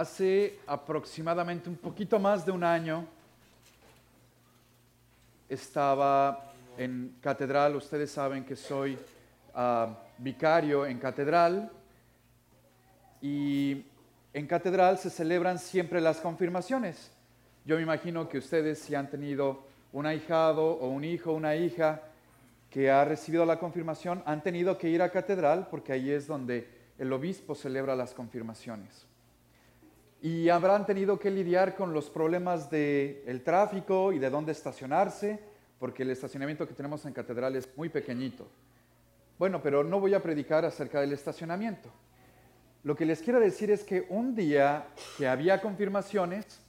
Hace aproximadamente un poquito más de un año estaba en catedral, ustedes saben que soy ah, vicario en catedral y en catedral se celebran siempre las confirmaciones. Yo me imagino que ustedes si han tenido un ahijado o un hijo, una hija que ha recibido la confirmación, han tenido que ir a catedral porque ahí es donde el obispo celebra las confirmaciones. Y habrán tenido que lidiar con los problemas del tráfico y de dónde estacionarse, porque el estacionamiento que tenemos en catedral es muy pequeñito. Bueno, pero no voy a predicar acerca del estacionamiento. Lo que les quiero decir es que un día que había confirmaciones,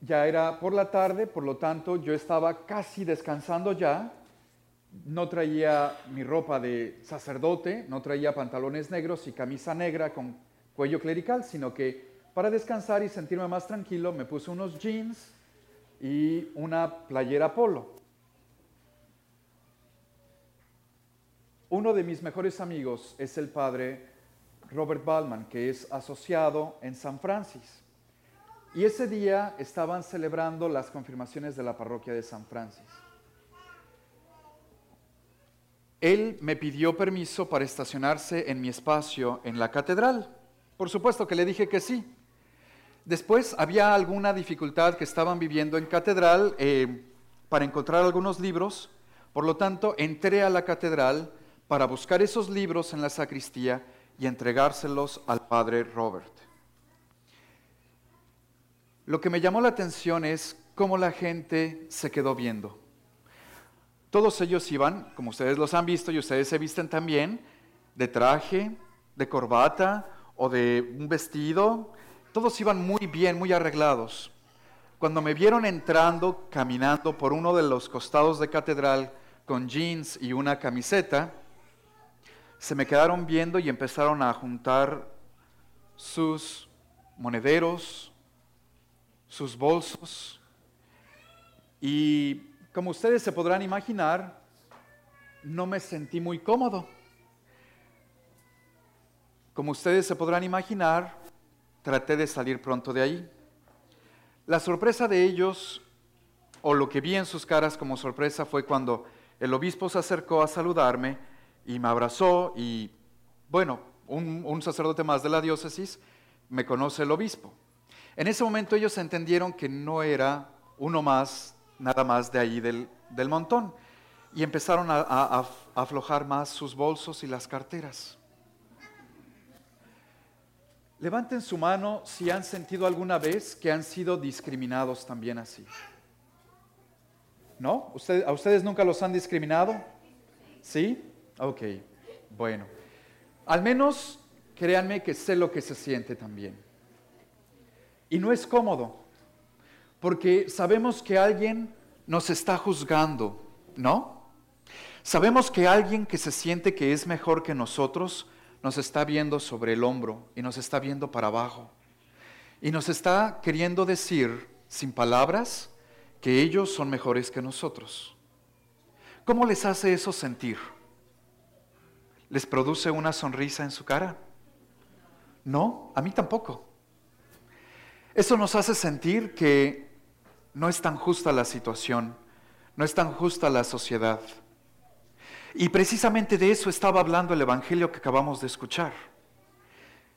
ya era por la tarde, por lo tanto yo estaba casi descansando ya, no traía mi ropa de sacerdote, no traía pantalones negros y camisa negra con cuello clerical, sino que para descansar y sentirme más tranquilo me puse unos jeans y una playera polo. Uno de mis mejores amigos es el padre Robert Ballman, que es asociado en San Francisco. Y ese día estaban celebrando las confirmaciones de la parroquia de San Francisco. Él me pidió permiso para estacionarse en mi espacio en la catedral. Por supuesto que le dije que sí. Después había alguna dificultad que estaban viviendo en catedral eh, para encontrar algunos libros. Por lo tanto, entré a la catedral para buscar esos libros en la sacristía y entregárselos al padre Robert. Lo que me llamó la atención es cómo la gente se quedó viendo. Todos ellos iban, como ustedes los han visto y ustedes se visten también, de traje, de corbata o de un vestido. Todos iban muy bien, muy arreglados. Cuando me vieron entrando, caminando por uno de los costados de catedral con jeans y una camiseta, se me quedaron viendo y empezaron a juntar sus monederos, sus bolsos. Y como ustedes se podrán imaginar, no me sentí muy cómodo. Como ustedes se podrán imaginar, traté de salir pronto de ahí. La sorpresa de ellos, o lo que vi en sus caras como sorpresa, fue cuando el obispo se acercó a saludarme y me abrazó y, bueno, un, sacerdote más de la diócesis me conoce el obispo. En ese momento ellos entendieron que no era uno más, nada más de ahí del, montón, y empezaron a, aflojar más sus bolsos y las carteras. Levanten su mano si han sentido alguna vez que han sido discriminados también así. ¿No? ¿A ustedes nunca los han discriminado? ¿Sí? Ok, bueno. Al menos créanme que sé lo que se siente también. Y no es cómodo, porque sabemos que alguien nos está juzgando, ¿no? Sabemos que alguien que se siente que es mejor que nosotros nos está viendo sobre el hombro y nos está viendo para abajo. Y nos está queriendo decir, sin palabras, que ellos son mejores que nosotros. ¿Cómo les hace eso sentir? ¿Les produce una sonrisa en su cara? No, a mí tampoco. Eso nos hace sentir que no es tan justa la situación, no es tan justa la sociedad. Y precisamente de eso estaba hablando el Evangelio que acabamos de escuchar.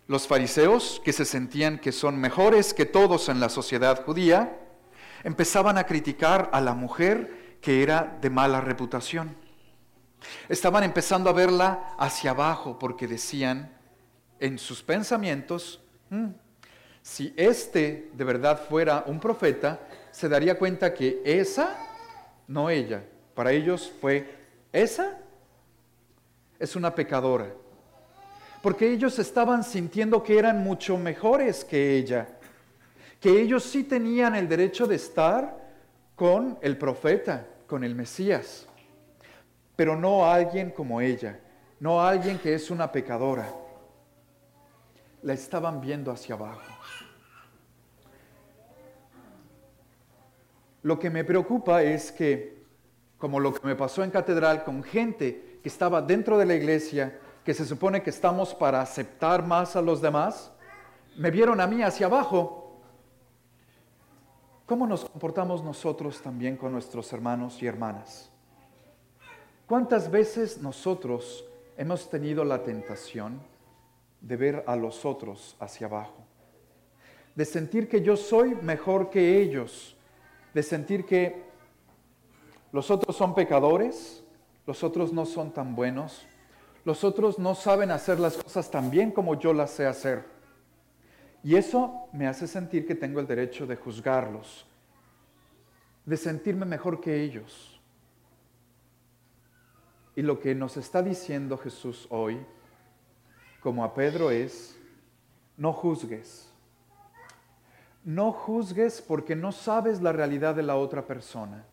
Los fariseos, que se sentían que son mejores que todos en la sociedad judía, empezaban a criticar a la mujer que era de mala reputación. Estaban empezando a verla hacia abajo porque decían en sus pensamientos, mm, si este de verdad fuera un profeta, se daría cuenta que esa, no ella, para ellos fue esa, es una pecadora. Porque ellos estaban sintiendo que eran mucho mejores que ella, que ellos sí tenían el derecho de estar con el profeta, con el Mesías pero no alguien como ella, no alguien que es una pecadora. La estaban viendo hacia abajo. Lo que me preocupa es que, como lo que me pasó en catedral con gente que estaba dentro de la iglesia, que se supone que estamos para aceptar más a los demás, me vieron a mí hacia abajo. ¿Cómo nos comportamos nosotros también con nuestros hermanos y hermanas? ¿Cuántas veces nosotros hemos tenido la tentación de ver a los otros hacia abajo? De sentir que yo soy mejor que ellos, de sentir que los otros son pecadores, los otros no son tan buenos, los otros no saben hacer las cosas tan bien como yo las sé hacer. Y eso me hace sentir que tengo el derecho de juzgarlos, de sentirme mejor que ellos. Y lo que nos está diciendo Jesús hoy, como a Pedro, es, no juzgues. No juzgues porque no sabes la realidad de la otra persona.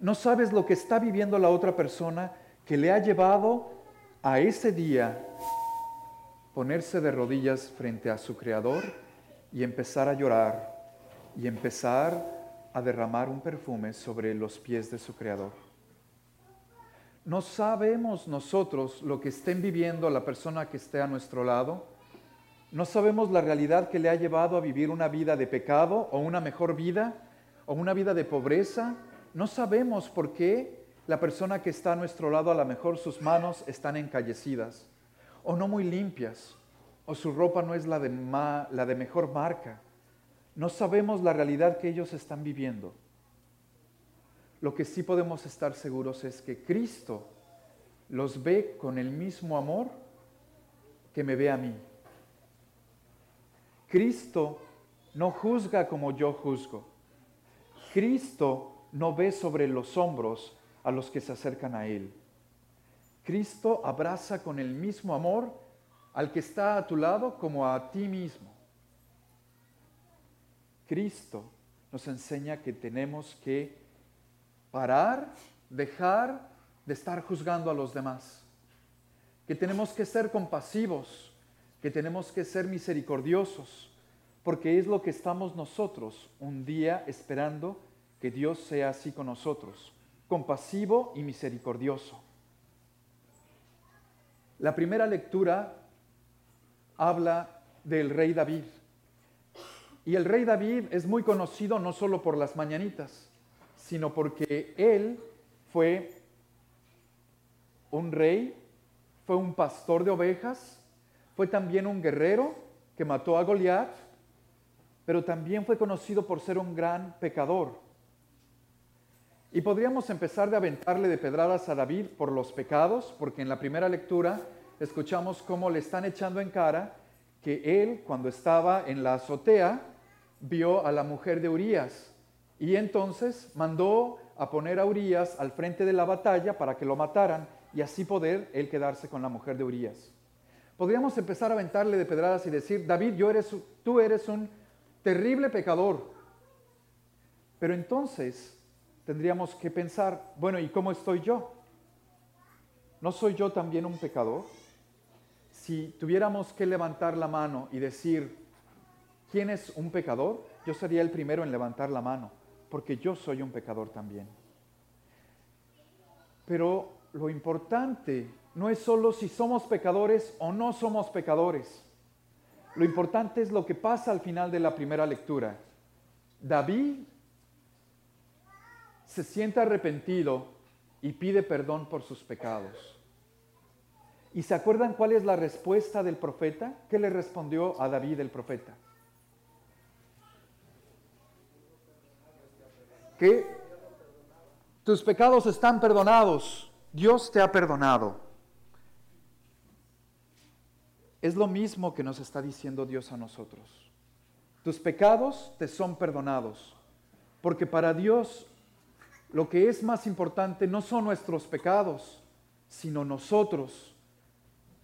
No sabes lo que está viviendo la otra persona que le ha llevado a ese día ponerse de rodillas frente a su Creador y empezar a llorar y empezar a derramar un perfume sobre los pies de su Creador. No sabemos nosotros lo que estén viviendo la persona que esté a nuestro lado. No sabemos la realidad que le ha llevado a vivir una vida de pecado o una mejor vida o una vida de pobreza. No sabemos por qué la persona que está a nuestro lado a lo mejor sus manos están encallecidas o no muy limpias o su ropa no es la de, la de mejor marca. No sabemos la realidad que ellos están viviendo. Lo que sí podemos estar seguros es que Cristo los ve con el mismo amor que me ve a mí. Cristo no juzga como yo juzgo. Cristo no ve sobre los hombros a los que se acercan a Él. Cristo abraza con el mismo amor al que está a tu lado como a ti mismo. Cristo nos enseña que tenemos que parar, dejar de estar juzgando a los demás, que tenemos que ser compasivos, que tenemos que ser misericordiosos, porque es lo que estamos nosotros un día esperando que Dios sea así con nosotros compasivo y misericordioso. La primera lectura habla del rey David. Y el rey David es muy conocido no solo por las mañanitas, sino porque él fue un rey, fue un pastor de ovejas, fue también un guerrero que mató a Goliat, pero también fue conocido por ser un gran pecador. Y podríamos empezar de aventarle de pedradas a David por los pecados, porque en la primera lectura escuchamos cómo le están echando en cara que él, cuando estaba en la azotea, vio a la mujer de Urías y entonces mandó a poner a Urías al frente de la batalla para que lo mataran y así poder él quedarse con la mujer de Urías. Podríamos empezar a aventarle de pedradas y decir, David, yo eres, tú eres un terrible pecador. Pero entonces tendríamos que pensar, bueno, ¿y cómo estoy yo? ¿No soy yo también un pecador? Si tuviéramos que levantar la mano y decir, ¿quién es un pecador? Yo sería el primero en levantar la mano, porque yo soy un pecador también. Pero lo importante no es solo si somos pecadores o no somos pecadores. Lo importante es lo que pasa al final de la primera lectura. David se siente arrepentido y pide perdón por sus pecados. ¿Y se acuerdan cuál es la respuesta del profeta? ¿Qué le respondió a David el profeta? Que tus pecados están perdonados, Dios te ha perdonado. Es lo mismo que nos está diciendo Dios a nosotros. Tus pecados te son perdonados, porque para Dios lo que es más importante no son nuestros pecados, sino nosotros,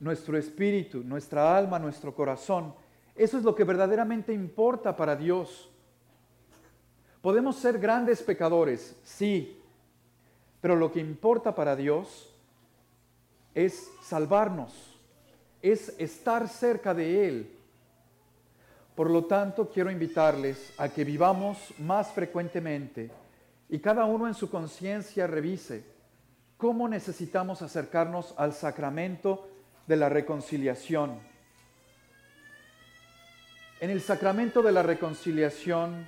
nuestro espíritu, nuestra alma, nuestro corazón. Eso es lo que verdaderamente importa para Dios. Podemos ser grandes pecadores, sí, pero lo que importa para Dios es salvarnos, es estar cerca de Él. Por lo tanto, quiero invitarles a que vivamos más frecuentemente y cada uno en su conciencia revise cómo necesitamos acercarnos al sacramento de la reconciliación. En el sacramento de la reconciliación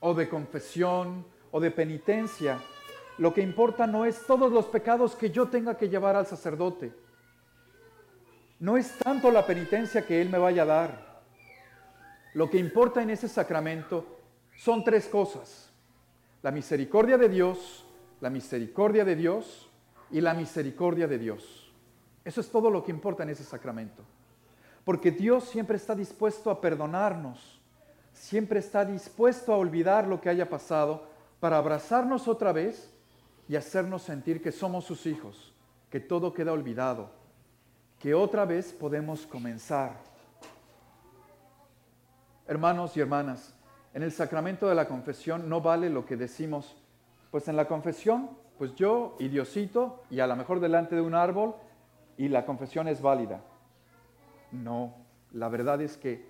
o de confesión o de penitencia, lo que importa no es todos los pecados que yo tenga que llevar al sacerdote. No es tanto la penitencia que Él me vaya a dar. Lo que importa en ese sacramento son tres cosas. La misericordia de Dios, la misericordia de Dios y la misericordia de Dios. Eso es todo lo que importa en ese sacramento. Porque Dios siempre está dispuesto a perdonarnos, siempre está dispuesto a olvidar lo que haya pasado para abrazarnos otra vez y hacernos sentir que somos sus hijos, que todo queda olvidado, que otra vez podemos comenzar. Hermanos y hermanas, en el sacramento de la confesión no vale lo que decimos, pues en la confesión, pues yo y Diosito, y a lo mejor delante de un árbol, y la confesión es válida. No, la verdad es que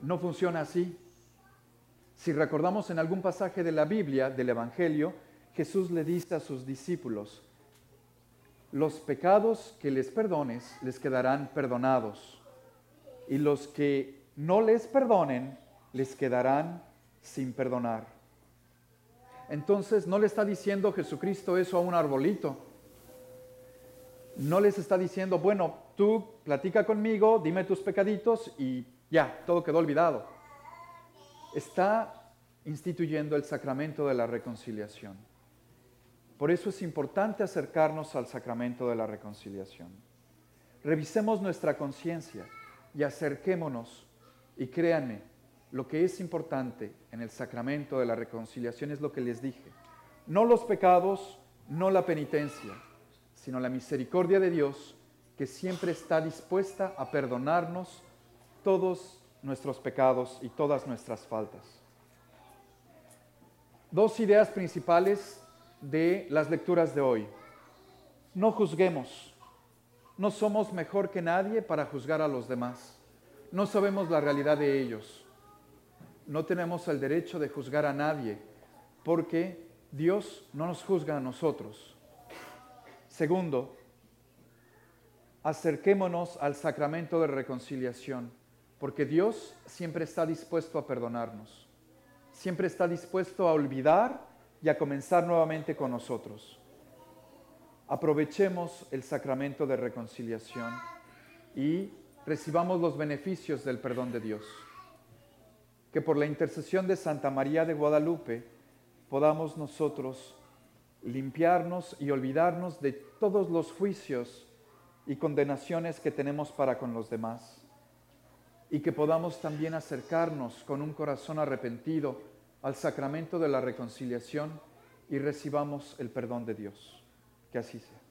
no funciona así. Si recordamos en algún pasaje de la Biblia, del Evangelio, Jesús le dice a sus discípulos, los pecados que les perdones les quedarán perdonados, y los que no les perdonen les quedarán sin perdonar. Entonces no le está diciendo Jesucristo eso a un arbolito. No les está diciendo, bueno, tú platica conmigo, dime tus pecaditos y ya, todo quedó olvidado. Está instituyendo el sacramento de la reconciliación. Por eso es importante acercarnos al sacramento de la reconciliación. Revisemos nuestra conciencia y acerquémonos y créanme, lo que es importante en el sacramento de la reconciliación es lo que les dije. No los pecados, no la penitencia, sino la misericordia de Dios que siempre está dispuesta a perdonarnos todos nuestros pecados y todas nuestras faltas. Dos ideas principales de las lecturas de hoy. No juzguemos. No somos mejor que nadie para juzgar a los demás. No sabemos la realidad de ellos no tenemos el derecho de juzgar a nadie, porque Dios no nos juzga a nosotros. Segundo, acerquémonos al sacramento de reconciliación, porque Dios siempre está dispuesto a perdonarnos, siempre está dispuesto a olvidar y a comenzar nuevamente con nosotros. Aprovechemos el sacramento de reconciliación y recibamos los beneficios del perdón de Dios que por la intercesión de Santa María de Guadalupe podamos nosotros limpiarnos y olvidarnos de todos los juicios y condenaciones que tenemos para con los demás. Y que podamos también acercarnos con un corazón arrepentido al sacramento de la reconciliación y recibamos el perdón de Dios. Que así sea.